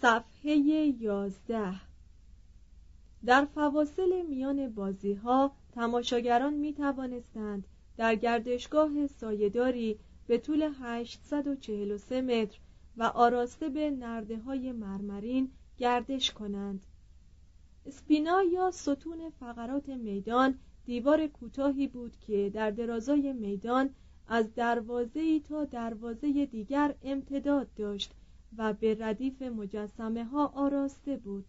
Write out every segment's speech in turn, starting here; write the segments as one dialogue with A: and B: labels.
A: صفحه یازده. در فواصل میان بازی ها تماشاگران می توانستند در گردشگاه سایهداری به طول 843 متر و آراسته به نرده های مرمرین گردش کنند. اسپینا یا ستون فقرات میدان دیوار کوتاهی بود که در درازای میدان از دروازه تا دروازه دیگر امتداد داشت و به ردیف مجسمه ها آراسته بود.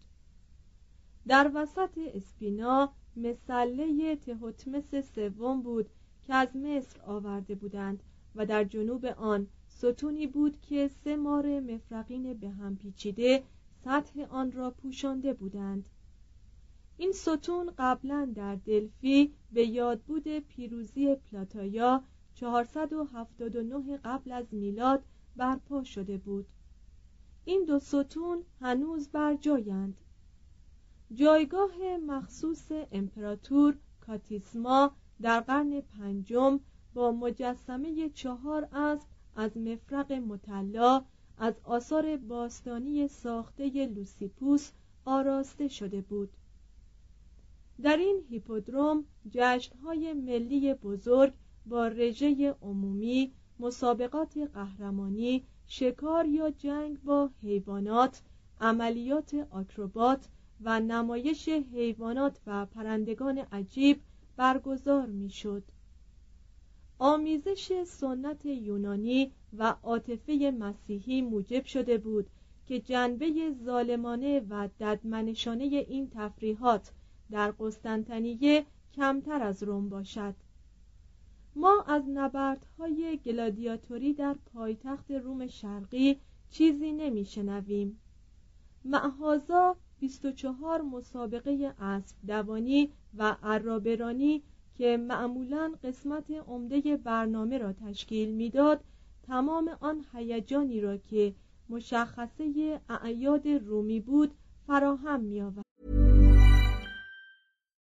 A: در وسط اسپینا مسله تهوتمس سوم بود که از مصر آورده بودند و در جنوب آن ستونی بود که سه مار مفرقین به هم پیچیده سطح آن را پوشانده بودند. این ستون قبلا در دلفی به یادبود پیروزی پلاتایا 479 قبل از میلاد برپا شده بود. این دو ستون هنوز بر جایند. جایگاه مخصوص امپراتور کاتیسما در قرن پنجم با مجسمه چهار اسب از مفرق مطلا از آثار باستانی ساخته لوسیپوس آراسته شده بود. در این هیپودروم جشنهای ملی بزرگ با رژه عمومی مسابقات قهرمانی شکار یا جنگ با حیوانات عملیات آکروبات و نمایش حیوانات و پرندگان عجیب برگزار می‌شد. آمیزش سنت یونانی و عاطفه مسیحی موجب شده بود که جنبه ظالمانه و ددمنشانه این تفریحات در قسطنطنیه کمتر از روم باشد ما از نبردهای گلادیاتوری در پایتخت روم شرقی چیزی نمیشنویم معهازا 24 مسابقه اسب دوانی و عرابرانی که معمولا قسمت عمده برنامه را تشکیل می‌داد تمام آن هیجانی را که مشخصه اعیاد رومی بود فراهم می آورد.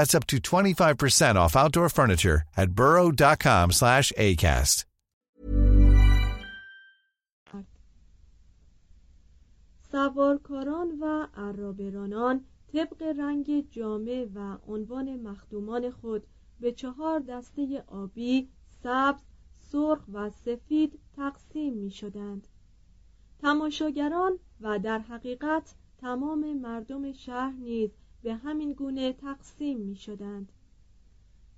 B: That's up to 25% off outdoor furniture at burrow.com slash ACAST.
A: سوارکاران و عرابرانان طبق رنگ جامع و عنوان مخدومان خود به چهار دسته آبی، سبز، سرخ و سفید تقسیم می شدند. تماشاگران و در حقیقت تمام مردم شهر نیز به همین گونه تقسیم می شدند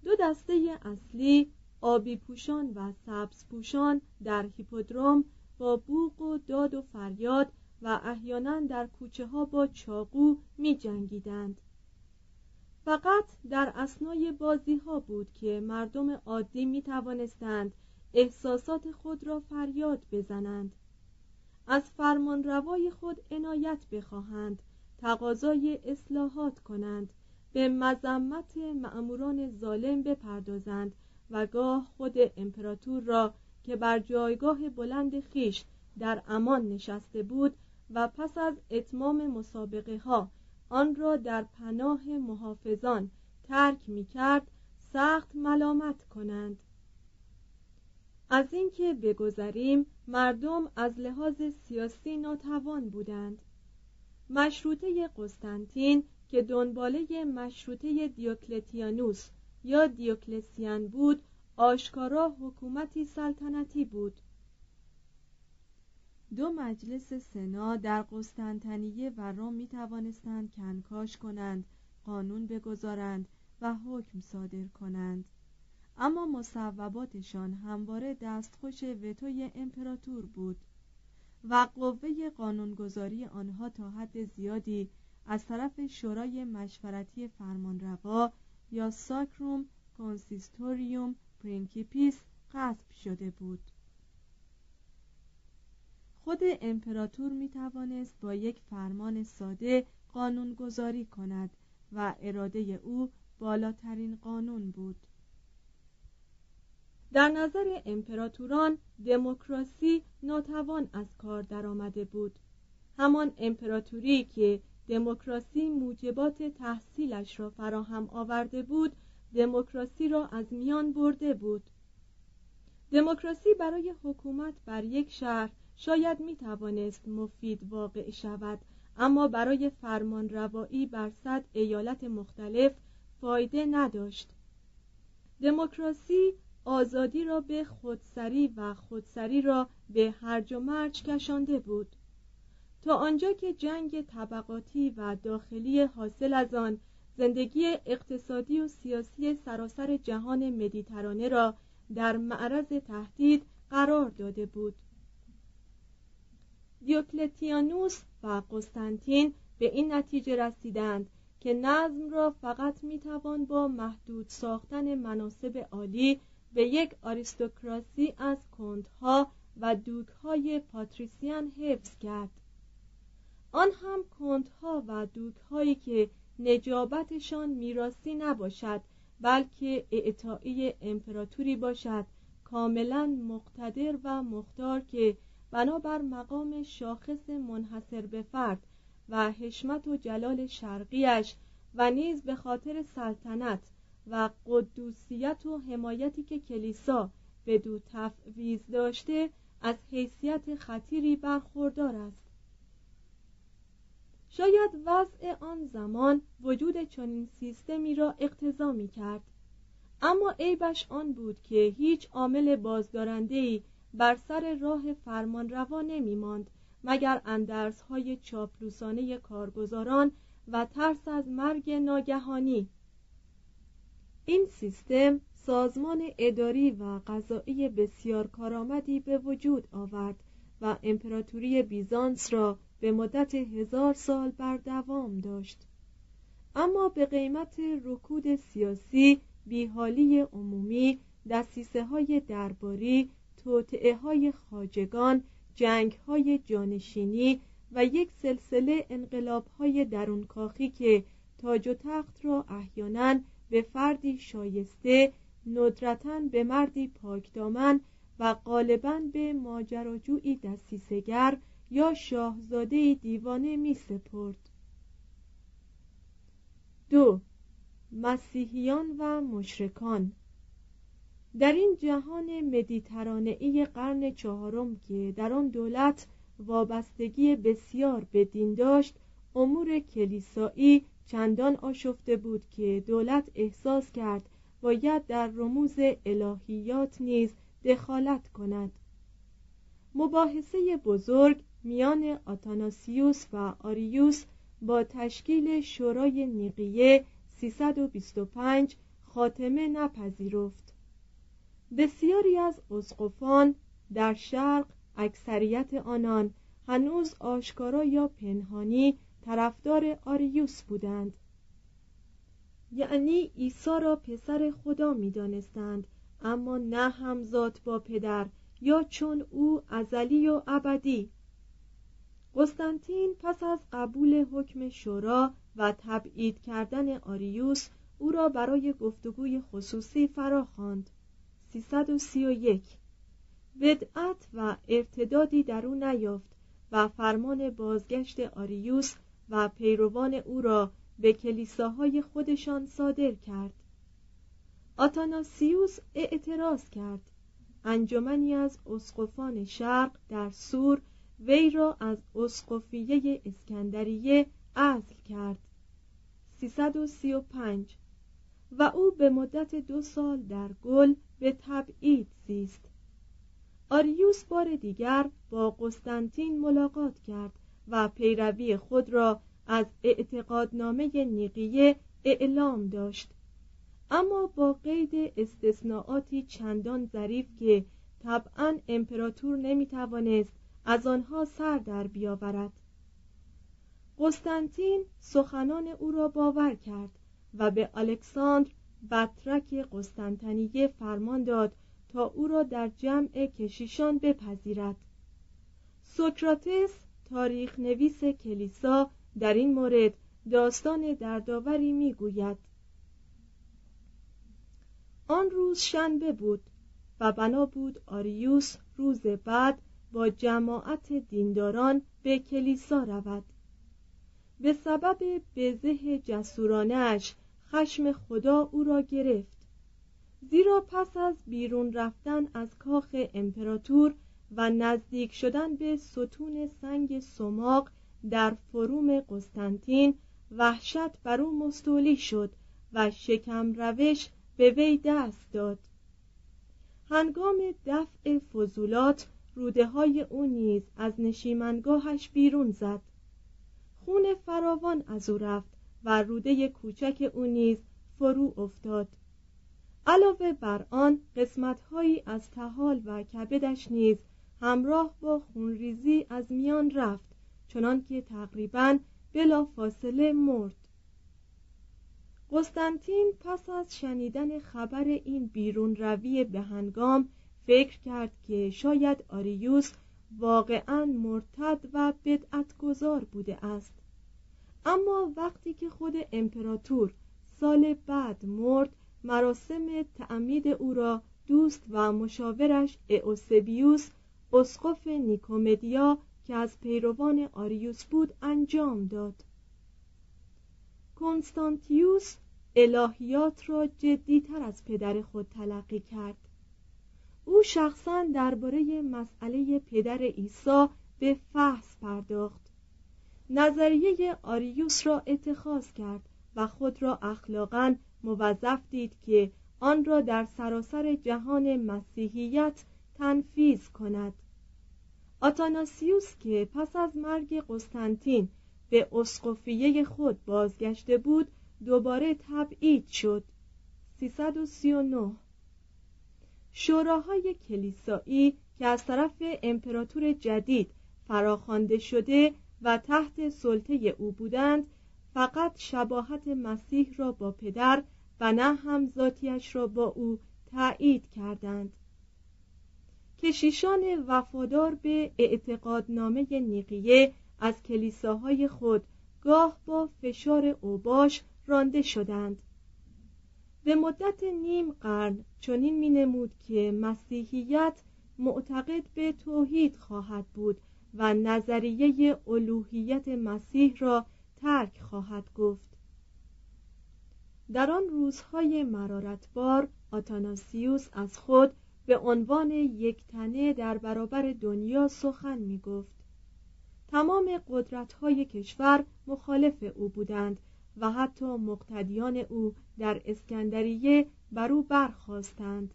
A: دو دسته اصلی آبی پوشان و سبز پوشان در هیپودروم با بوق و داد و فریاد و احیانا در کوچه ها با چاقو می جنگیدند. فقط در اسنای بازی ها بود که مردم عادی می توانستند احساسات خود را فریاد بزنند از فرمان روای خود عنایت بخواهند تقاضای اصلاحات کنند به مذمت معموران ظالم بپردازند و گاه خود امپراتور را که بر جایگاه بلند خیش در امان نشسته بود و پس از اتمام مسابقه ها آن را در پناه محافظان ترک می کرد سخت ملامت کنند. از اینکه بگذریم مردم از لحاظ سیاسی ناتوان بودند. مشروطه قسطنطین که دنباله مشروطه دیوکلتیانوس یا دیوکلسیان بود آشکارا حکومتی سلطنتی بود. دو مجلس سنا در قسطنطنیه و روم می توانستند کنکاش کنند قانون بگذارند و حکم صادر کنند. اما مصوباتشان همواره دستخوش وتوی امپراتور بود. و قوه قانونگذاری آنها تا حد زیادی از طرف شورای مشورتی فرمانروا یا ساکروم کنسیستوریوم پرینکیپیس غصب شده بود. خود امپراتور می توانست با یک فرمان ساده قانونگذاری کند و اراده او بالاترین قانون بود. در نظر امپراتوران دموکراسی ناتوان از کار درآمده بود. همان امپراتوری که دموکراسی موجبات تحصیلش را فراهم آورده بود دموکراسی را از میان برده بود. دموکراسی برای حکومت بر یک شهر شاید می توانست مفید واقع شود اما برای فرمان روایی بر صد ایالت مختلف فایده نداشت. دموکراسی آزادی را به خودسری و خودسری را به هرج و مرج کشانده بود. تا آنجا که جنگ طبقاتی و داخلی حاصل از آن زندگی اقتصادی و سیاسی سراسر جهان مدیترانه را در معرض تهدید قرار داده بود. دیوکلتیانوس و قسطنطین به این نتیجه رسیدند که نظم را فقط می‌توان با محدود ساختن مناسب عالی به یک آریستوکراسی از کندها و دوکهای پاتریسیان حفظ کرد. آن هم کندها و دوکهایی که نجابتشان میراسی نباشد بلکه اعطایی امپراتوری باشد کاملا مقتدر و مختار که بنابر مقام شاخص منحصر به فرد و حشمت و جلال شرقیش و نیز به خاطر سلطنت و قدوسیت و حمایتی که کلیسا به دو تفویض داشته از حیثیت خطیری برخوردار است. شاید وضع آن زمان وجود چنین سیستمی را اقتضا می کرد. اما عیبش آن بود که هیچ عامل بازدارندهای بر سر راه فرمان روا نمی ماند مگر اندرس های چاپلوسانه کارگزاران و ترس از مرگ ناگهانی. این سیستم سازمان اداری و قضایی بسیار کارآمدی به وجود آورد و امپراتوری بیزانس را به مدت هزار سال بر دوام داشت. اما به قیمت رکود سیاسی بیحالی عمومی دستیسه های درباری توطعه های خاجگان جنگ های جانشینی و یک سلسله انقلاب های درونکاخی که تاج و تخت را احیانا به فردی شایسته ندرتا به مردی پاکدامن و غالبا به ماجراجویی دستیسگر یا شاهزاده دیوانه می سپرد. دو مسیحیان و مشرکان. در این جهان مدیترانهای قرن چهارم که در آن دولت وابستگی بسیار به دین داشت امور کلیسایی چندان آشفته بود که دولت احساس کرد باید در رموز الهیات نیز دخالت کند. مباحثه بزرگ میان آتاناسیوس و آریوس با تشکیل شورای نیقیه 325 خاتمه نپذیرفت. بسیاری از اسقفان در شرق اکثریت آنان هنوز آشکارا یا پنهانی طرفدار آریوس بودند. یعنی عیسی را پسر خدا می‌دانستند اما نه همزاد با پدر یا چون او ازلی و ابدی. قسطنطین پس از قبول حکم شورا و تبعید کردن آریوس او را برای گفتگوی خصوصی فراخواند 331 بدعت و ارتدادی در او نیافت و فرمان بازگشت آریوس و پیروان او را به کلیساهای خودشان صادر کرد. آتاناسیوس اعتراض کرد. انجمنی از اسقفان شرق در سور وی را از اسقفیه اسکندریه عزل کرد. 335 و او به مدت دو سال در گل به تبعید زیست. آریوس بار دیگر با قسطنطین ملاقات کرد. و پیروی خود را از اعتقادنامه نیقیه اعلام داشت. اما با قید استثناءاتی چندان ظریف که طبعا امپراتور نمی‌توانست از آنها سر در بیاورد. قسطنطین سخنان او را باور کرد و به الکساندر بطرک قسطنطنیه فرمان داد تا او را در جمع کشیشان بپذیرد. سوکراتس تاریخ نویس کلیسا در این مورد داستان دردآوری می‌گوید. آن روز شنبه بود و بنا بود آریوس روز بعد با جماعت دینداران به کلیسا رود. به سبب بزه جسورانش خشم خدا او را گرفت. زیرا پس از بیرون رفتن از کاخ امپراتور و نزدیک شدن به ستون سنگ سماق در فروم قسطنطین وحشت بر او مستولی شد و شکم روش به وی دست داد. هنگام دفع فضولات روده های او نیز از نشیمنگاهش بیرون زد. خون فراوان از او رفت و روده کوچک او نیز فرو افتاد. علاوه بر آن قسمتهایی از تحال و کبدش نیز همراه با خونریزی از میان رفت چنانکه تقریبا بلا فاصله مرد. قسطنطین پس از شنیدن خبر این بیرون روی به هنگام فکر کرد که شاید آریوس واقعا مرتد و بدعتگذار بوده است. اما وقتی که خود امپراتور سال بعد مرد مراسم تعمید او را دوست و مشاورش اوسبیوس اسقف نیکومدیا که از پیروان آریوس بود انجام داد. کنستانتیوس الهیات را جدیتر از پدر خود تلقی کرد. او شخصا درباره مسئله پدر عیسی به فحص پرداخت. نظریه آریوس را اتخاذ کرد و خود را اخلاقا موظف دید که آن را در سراسر جهان مسیحیت تنفیز کند. آتاناسیوس که پس از مرگ قسطنطین به اسقفیه خود بازگشته بود دوباره تبعید شد. 339 شوراهای کلیسایی که از طرف امپراتور جدید فراخوانده شده و تحت سلطه او بودند فقط شباهت مسیح را با پدر و نه هم ذاتیش را با او تایید کردند. کشیشان وفادار به اعتقادنامه نیقیه از کلیساهای خود گاه با فشار اوباش رانده شدند. به مدت نیم قرن چنین می نمود که مسیحیت معتقد به توحید خواهد بود و نظریه الوهیت مسیح را ترک خواهد گفت. در آن روزهای مرارتبار آتاناسیوس از خود به عنوان یک تنه در برابر دنیا سخن می گفت تمام قدرت‌های کشور مخالف او بودند و حتی مقتدیان او در اسکندریه بر او برخواستند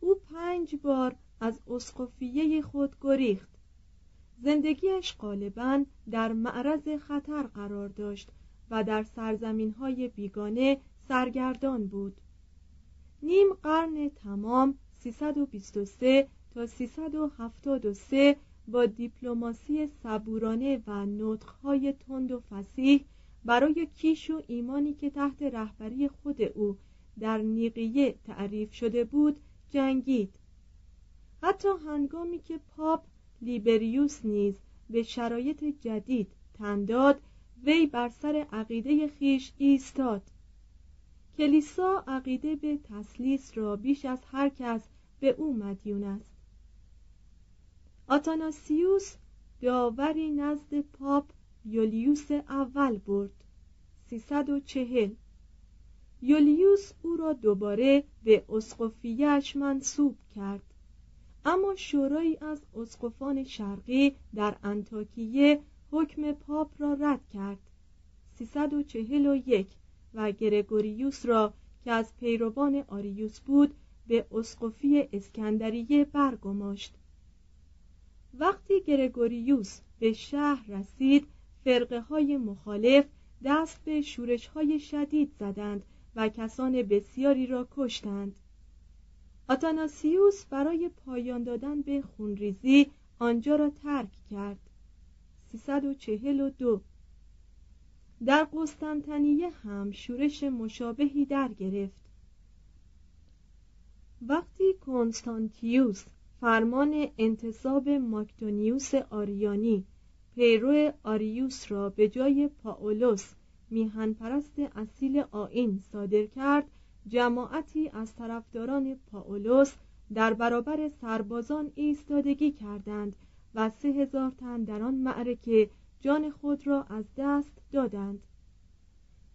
A: او پنج بار از اسقفیه خود گریخت. زندگیش غالبا در معرض خطر قرار داشت و در سرزمین های بیگانه سرگردان بود. نیم قرن تمام 323 تا 373 با دیپلماسی صبورانه و نطقهای تند و فسیح برای کیش و ایمانی که تحت رهبری خود او در نیقیه تعریف شده بود جنگید. حتی هنگامی که پاپ لیبریوس نیز به شرایط جدید تنداد وی بر سر عقیده خیش ایستاد. کلیسا عقیده به تسلیس را بیش از هر کس به او مدیون است. آتاناسیوس داوری نزد پاپ یولیوس اول برد 340 یولیوس او را دوباره به اسقفیهش منصوب کرد. اما شورایی از اسقفان شرقی در انتاکیه حکم پاپ را رد کرد 341 و گرگوریوس را که از پیروان آریوس بود به اسقفی اسکندریه برگماشت. وقتی گرگوریوس به شهر رسید فرقه های مخالف دست به شورش های شدید زدند و کسان بسیاری را کشتند. آتاناسیوس برای پایان دادن به خونریزی آنجا را ترک کرد. 342 در قسطنطنیه هم شورش مشابهی در گرفت. وقتی کنستانتیوس فرمان انتصاب ماکدونیوس آریانی پیرو آریوس را به جای پاولوس میهن پرست اصیل آین صادر کرد جماعتی از طرفداران پاولوس در برابر سربازان ایستادگی کردند و سه هزار تن در آن معرکه جان خود را از دست دادند.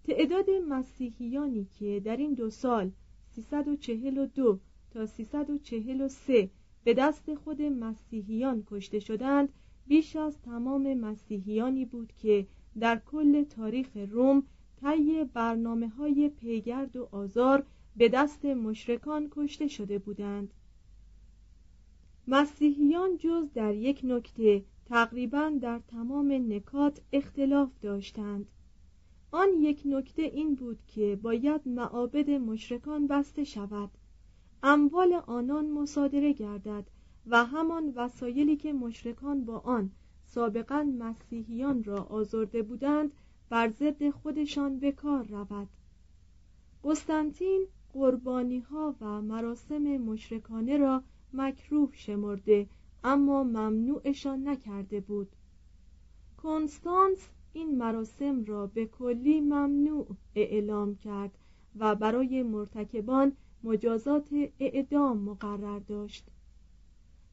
A: تعداد مسیحیانی که در این دو سال 342 تا 343 به دست خود مسیحیان کشته شدند بیش از تمام مسیحیانی بود که در کل تاریخ روم طی برنامه های پیگرد و آزار به دست مشرکان کشته شده بودند. مسیحیان جز در یک نکته تقریبا در تمام نکات اختلاف داشتند. آن یک نکته این بود که باید معابد مشرکان بسته شود. اموال آنان مصادره گردد و همان وسایلی که مشرکان با آن سابقا مسیحیان را آزرده بودند بر ضد خودشان به کار رود. قسطنطین قربانی ها و مراسم مشرکانه را مکروه شمرده اما ممنوعشان نکرده بود. کنستانس این مراسم را به کلی ممنوع اعلام کرد و برای مرتکبان مجازات اعدام مقرر داشت.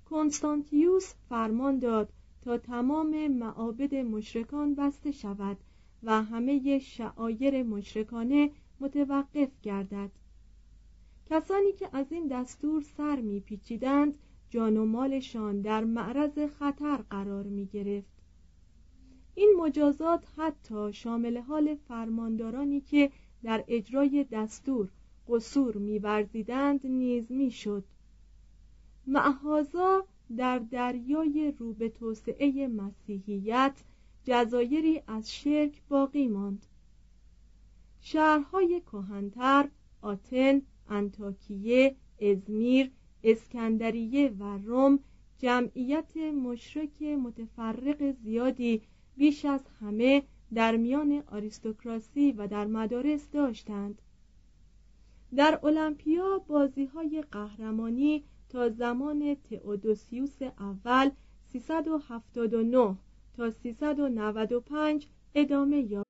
A: کنستانتیوس فرمان داد تا تمام معابد مشرکان بسته شود و همه شعایر مشرکانه متوقف گردد. کسانی که از این دستور سر میپیچیدند جان و مالشان در معرض خطر قرار می گرفت. این مجازات حتی شامل حال فرماندارانی که در اجرای دستور قصور میورزیدند نیز می‌شد معهازا در دریای رو به توسعه مسیحیت جزایری از شرک باقی ماند. شهرهای کهنتر آتن انتاکیه ازمیر اسکندریه و روم جمعیت مشرک متفرق زیادی بیش از همه در میان آریستوکراسی و در مدارس داشتند در المپیا بازی های قهرمانی تا زمان تئودوسیوس اول 379 تا 395 ادامه یافت.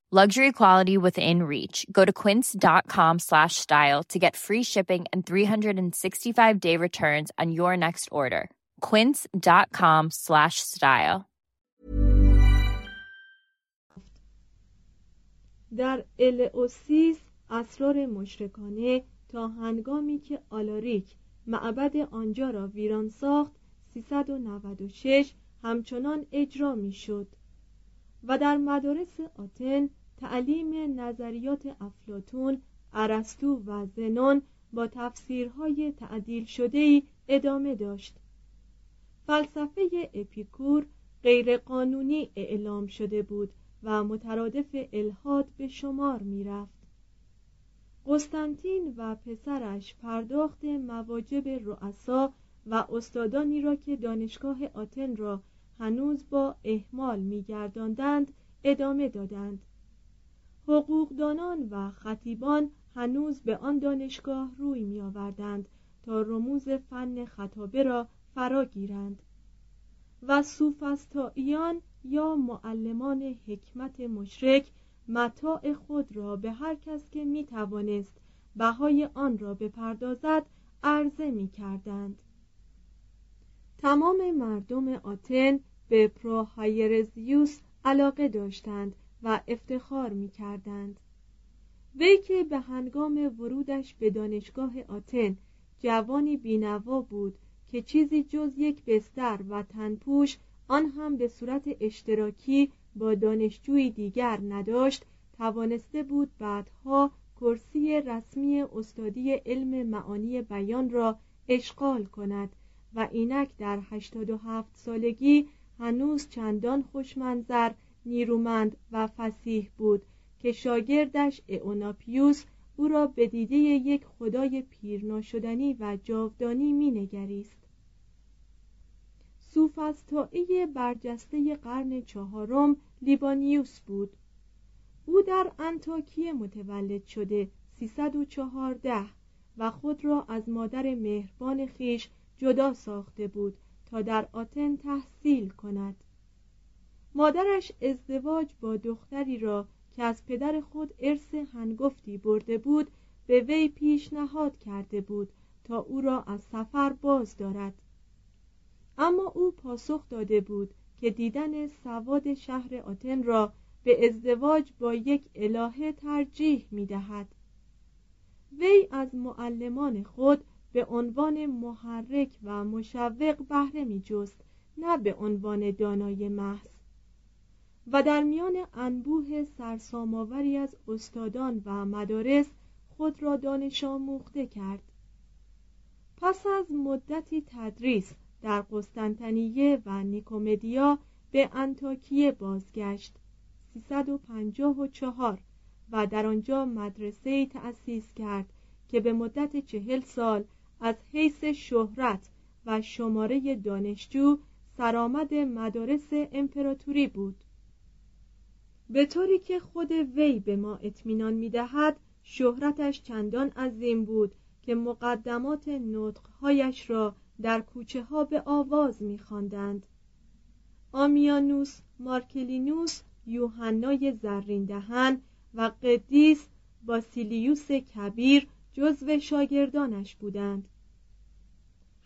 C: luxury quality within reach go to quince.com slash style to get free shipping and 365 day returns on your next order quince.com slash style
A: در الئوسیس اسرار مشرکانه تا هنگامی که آلاریک معبد آنجا را ویران ساخت 396 همچنان اجرا می‌شد و در مدارس آتن تعلیم نظریات افلاتون ارسطو و زنون با تفسیرهای تعدیل شده ادامه داشت فلسفه اپیکور غیرقانونی اعلام شده بود و مترادف الهاد به شمار می رفت. قسطنطین و پسرش پرداخت مواجب رؤسا و استادانی را که دانشگاه آتن را هنوز با احمال میگرداندند ادامه دادند حقوقدانان و خطیبان هنوز به آن دانشگاه روی می آوردند تا رموز فن خطابه را فرا گیرند. و سوفستاییان یا معلمان حکمت مشرک متاع خود را به هر کس که می توانست بهای آن را بپردازد عرضه می کردند تمام مردم آتن به پروهایرزیوس علاقه داشتند و افتخار می کردند وی که به هنگام ورودش به دانشگاه آتن جوانی بینوا بود که چیزی جز یک بستر و تنپوش آن هم به صورت اشتراکی با دانشجوی دیگر نداشت توانسته بود بعدها کرسی رسمی استادی علم معانی بیان را اشغال کند و اینک در 87 سالگی هنوز چندان خوشمنظر نیرومند و فسیح بود که شاگردش اوناپیوس او را به دیده یک خدای پیرناشدنی و جاودانی مینگریست. سوفستایی برجسته قرن چهارم لیبانیوس بود. او در انتاکیه متولد شده 314 و خود را از مادر مهربان خیش جدا ساخته بود تا در آتن تحصیل کند. مادرش ازدواج با دختری را که از پدر خود ارث هنگفتی برده بود به وی پیشنهاد کرده بود تا او را از سفر باز دارد اما او پاسخ داده بود که دیدن سواد شهر آتن را به ازدواج با یک الهه ترجیح می دهد. وی از معلمان خود به عنوان محرک و مشوق بهره می جست نه به عنوان دانای محض و در میان انبوه سرساماوری از استادان و مدارس خود را دانش آموخته کرد. پس از مدتی تدریس در قسطنطنیه و نیکومدیا به انتاکیه بازگشت. 354 و در آنجا مدرسه تأسیس کرد که به مدت چهل سال از حیث شهرت و شماره دانشجو سرآمد مدارس امپراتوری بود. به طوری که خود وی به ما اطمینان می‌دهد شهرتش چندان عظیم بود که مقدمات نطقهایش را در کوچه ها به آواز میخواندند. آمیانوس مارکلینوس یوحنای زرین دهن و قدیس باسیلیوس کبیر جزو شاگردانش بودند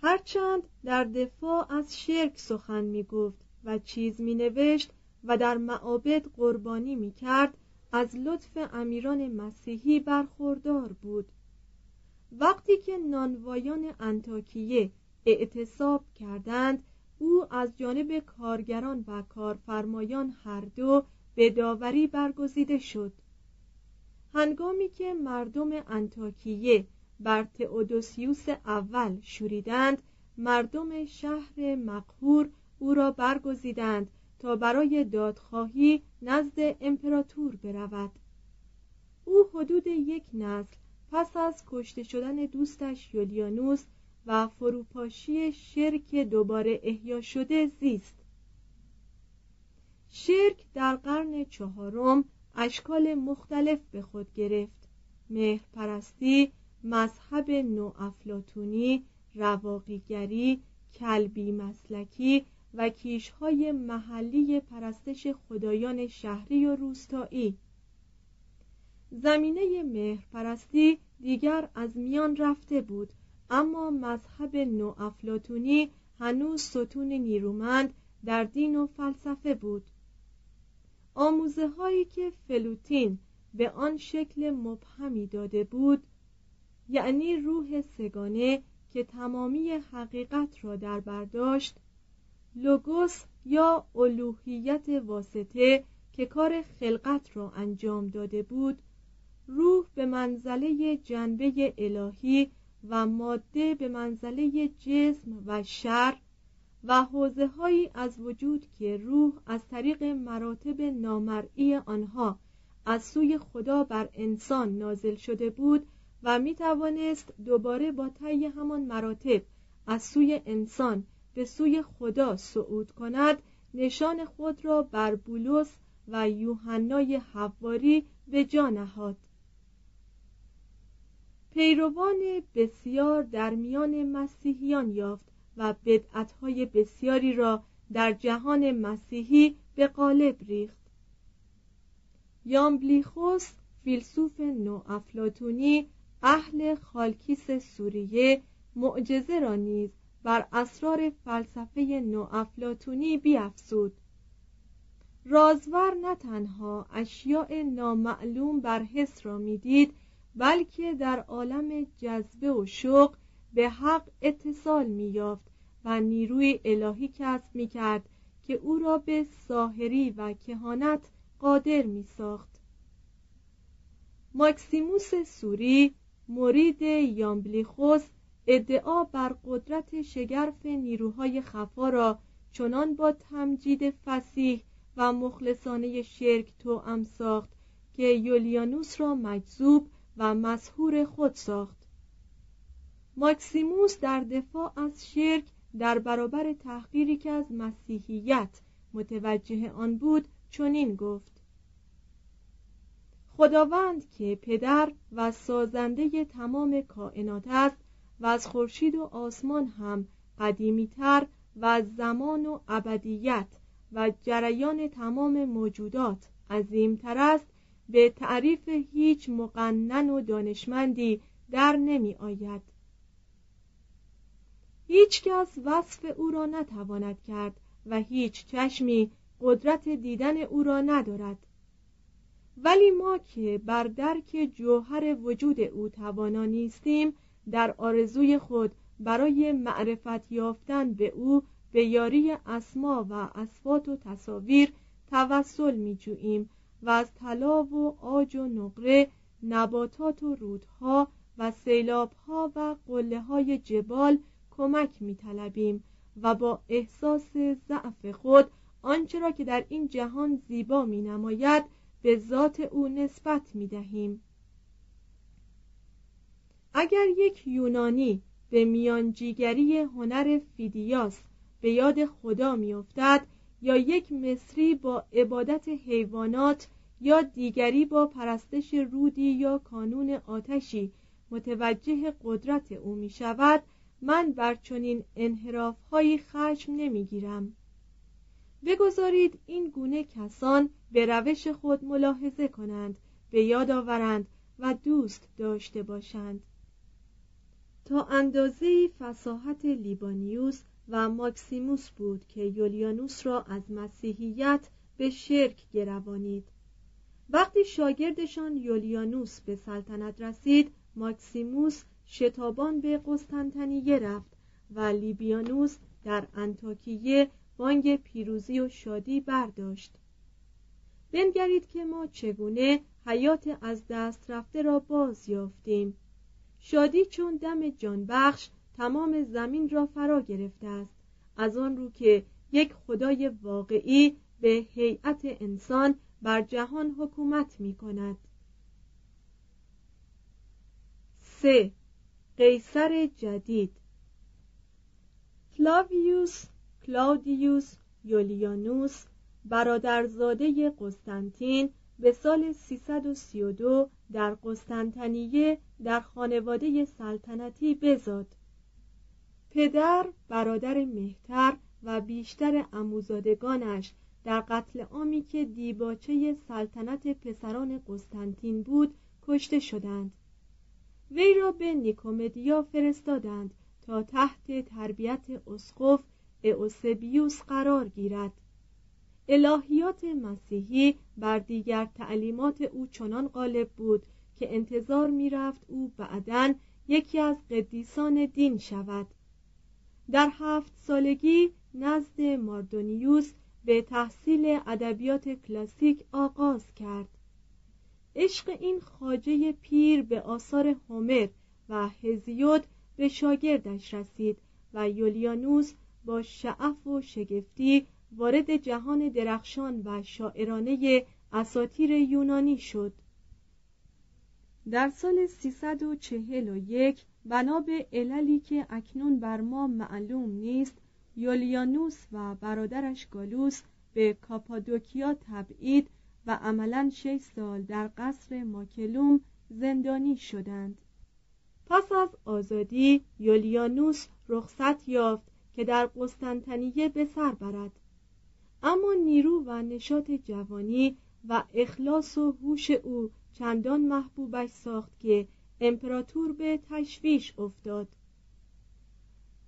A: هرچند در دفاع از شرک سخن می گفت و چیز می نوشت و در معابد قربانی می کرد از لطف امیران مسیحی برخوردار بود. وقتی که نانوایان انتاکیه اعتصاب کردند او از جانب کارگران و کارفرمایان هر دو به داوری برگزیده شد. هنگامی که مردم انتاکیه بر تئودوسیوس اول شوریدند مردم شهر مقهور او را برگزیدند تا برای دادخواهی نزد امپراتور برود. او حدود یک نسل پس از کشته شدن دوستش یولیانوس و فروپاشی شرک دوباره احیا شده زیست. شرک در قرن چهارم اشکال مختلف به خود گرفت. مهرپرستی مذهب نوافلاتونی رواقیگری کلبی مسلکی و کیشهای محلی پرستش خدایان شهری و روستایی. زمینه مهرپرستی دیگر از میان رفته بود اما مذهب نوافلاتونی هنوز ستون نیرومند در دین و فلسفه بود. آموزه هایی که فلوتین به آن شکل مبهمی داده بود یعنی روح سگانه که تمامی حقیقت را در برداشت لوگوس یا الوهیت واسطه که کار خلقت را انجام داده بود روح به منزله جنبه الهی و ماده به منزله جسم و شر و حوزه هایی از وجود که روح از طریق مراتب نامرئی آنها از سوی خدا بر انسان نازل شده بود و می توانست دوباره با طی همان مراتب از سوی انسان به سوی خدا صعود کند نشان خود را بر بولس و یوحنای حواری به جا نهاد. پیروان بسیار در میان مسیحیان یافت و بدعتهای بسیاری را در جهان مسیحی به قالب ریخت. یامبلیخوس فیلسوف نوافلاتونی اهل خالکیس سوریه معجزه را نیز بر اسرار فلسفه نوافلاتونی بیافزود. رازور نه تنها اشیاء نامعلوم بر حس را می‌دید بلکه در عالم جذبه و شوق به حق اتصال میافت و نیروی الهی کسب می‌کرد که او را به ساهری و کهانت قادر میساخت. ماکسیموس سوری مرید یامبلیخوس ادعا بر قدرت شگرف نیروهای خفا را چنان با تمجید فسیح و مخلصانه شرک تو ساخت که یولیانوس را مجذوب و مسهور خود ساخت. ماکسیموس در دفاع از شرک در برابر تحقیری که از مسیحیت متوجه آن بود چنین گفت. خداوند که پدر و سازنده تمام کائنات است و از خورشید و آسمان هم قدیمیتر و از زمان و ابدیت و جریان تمام موجودات عظیمتر است به تعریف هیچ مقنن و دانشمندی در نمی آید هیچ کس وصف او را نتواند کرد و هیچ چشمی قدرت دیدن او را ندارد. ولی ما که بر درک جوهر وجود او توانا نیستیم در آرزوی خود برای معرفت یافتن به او به یاری اسما و اسفات و تصاویر توسل می جوییم و از طلا و آج و نقره نباتات و رودها و سیلابها و قله های جبال کمک می طلبیم و با احساس ضعف خود آنچه را که در این جهان زیبا می نماید به ذات او نسبت می دهیم اگر یک یونانی به میانجیگری هنر فیدیاس به یاد خدا میافتد یا یک مصری با عبادت حیوانات یا دیگری با پرستش رودی یا کانون آتشی متوجه قدرت او می شود من بر چنین انحراف هایی خشم نمی‌گیرم. بگذارید این گونه کسان به روش خود ملاحظه کنند به یاد آورند و دوست داشته باشند. تا اندازه فساحت لیبانیوس و ماکسیموس بود که یولیانوس را از مسیحیت به شرک گروانید. وقتی شاگردشان یولیانوس به سلطنت رسید ماکسیموس شتابان به قسطنطنیه رفت و لیبیانوس در انتاکیه بانگ پیروزی و شادی برداشت. بنگرید که ما چگونه حیات از دست رفته را باز یافتیم شادی چون دم جانبخش تمام زمین را فرا گرفته است. از آن رو که یک خدای واقعی به هیئت انسان بر جهان حکومت می کند. سه. قیصر جدید. فلاویوس کلاودیوس یولیانوس برادرزاده قسطنطین به سال 332 در قسطنطنیه در خانواده سلطنتی بزاد. پدر برادر مهتر و بیشتر اموزادگانش در قتل عامی که دیباچه سلطنت پسران قسطنطین بود کشته شدند. وی را به نیکومدیا فرستادند تا تحت تربیت اسقف اوسبیوس قرار گیرد. الهیات مسیحی بر دیگر تعلیمات او چنان غالب بود که انتظار می‌رفت او بعدا یکی از قدیسان دین شود. در هفت سالگی نزد ماردونیوس به تحصیل ادبیات کلاسیک آغاز کرد. عشق این خاجه پیر به آثار هومر و هزیود به شاگردش رسید و یولیانوس با شعف و شگفتی وارد جهان درخشان و شاعرانه اساتیر یونانی شد. در سال 341 بنا به عللی که اکنون بر ما معلوم نیست یولیانوس و برادرش گالوس به کاپادوکیا تبعید و عملا شش سال در قصر ماکلوم زندانی شدند. پس از آزادی یولیانوس رخصت یافت که در قسطنطنیه به سر برد. اما نیرو و نشاط جوانی و اخلاص و هوش او چندان محبوبش ساخت که امپراتور به تشویش افتاد.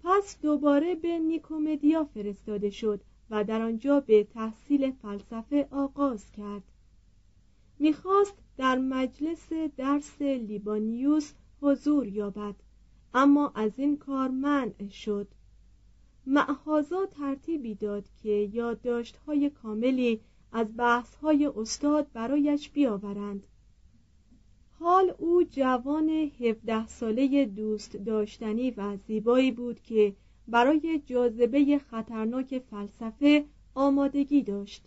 A: پس دوباره به نیکومدیا فرستاده شد و در آنجا به تحصیل فلسفه آغاز کرد. می‌خواست در مجلس درس لیبانیوس حضور یابد اما از این کار منع شد. معهازا ترتیبی داد که یادداشت‌های کاملی از بحث‌های استاد برایش بیاورند. حال او جوان هفده ساله دوست داشتنی و زیبایی بود که برای جاذبه خطرناک فلسفه آمادگی داشت.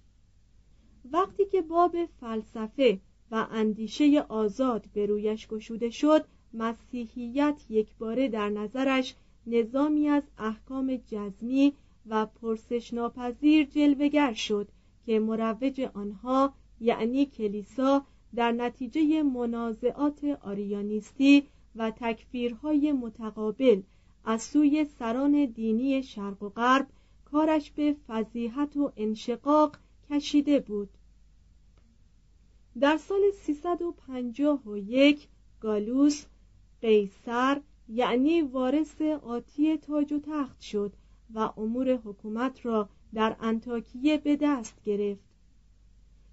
A: وقتی که باب فلسفه و اندیشه آزاد به رویش گشوده شد مسیحیت یکباره در نظرش نظامی از احکام جزمی و پرسش ناپذیر جلوگر شد که مروج آنها یعنی کلیسا در نتیجه منازعات آریانیستی و تکفیرهای متقابل از سوی سران دینی شرق و غرب کارش به فضیحت و انشقاق کشیده بود. در سال 351 گالوس قیصر یعنی وارث آتی تاج و تخت شد و امور حکومت را در انتاکیه به دست گرفت.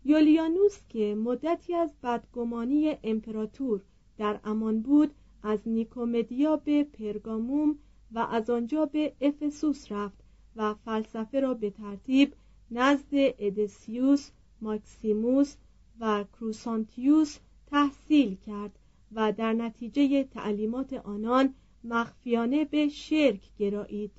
A: یولیانوس که مدتی از بدگمانی امپراتور در امان بود از نیکومدیا به پرگاموم و از آنجا به افسوس رفت و فلسفه را به ترتیب نزد ادسیوس، ماکسیموس و کروسانتیوس تحصیل کرد. و در نتیجه تعلیمات آنان مخفیانه به شرک گرایید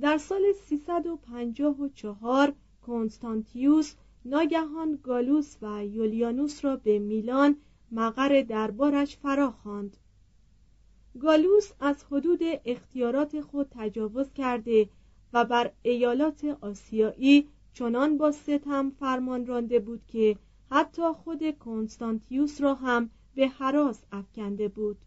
A: در سال 354 کنستانتیوس ناگهان گالوس و یولیانوس را به میلان مقر دربارش فرا خواند. گالوس از حدود اختیارات خود تجاوز کرده و بر ایالات آسیایی چنان با ستم فرمان رانده بود که حتی خود کنستانتیوس را هم به حراس افکنده بود.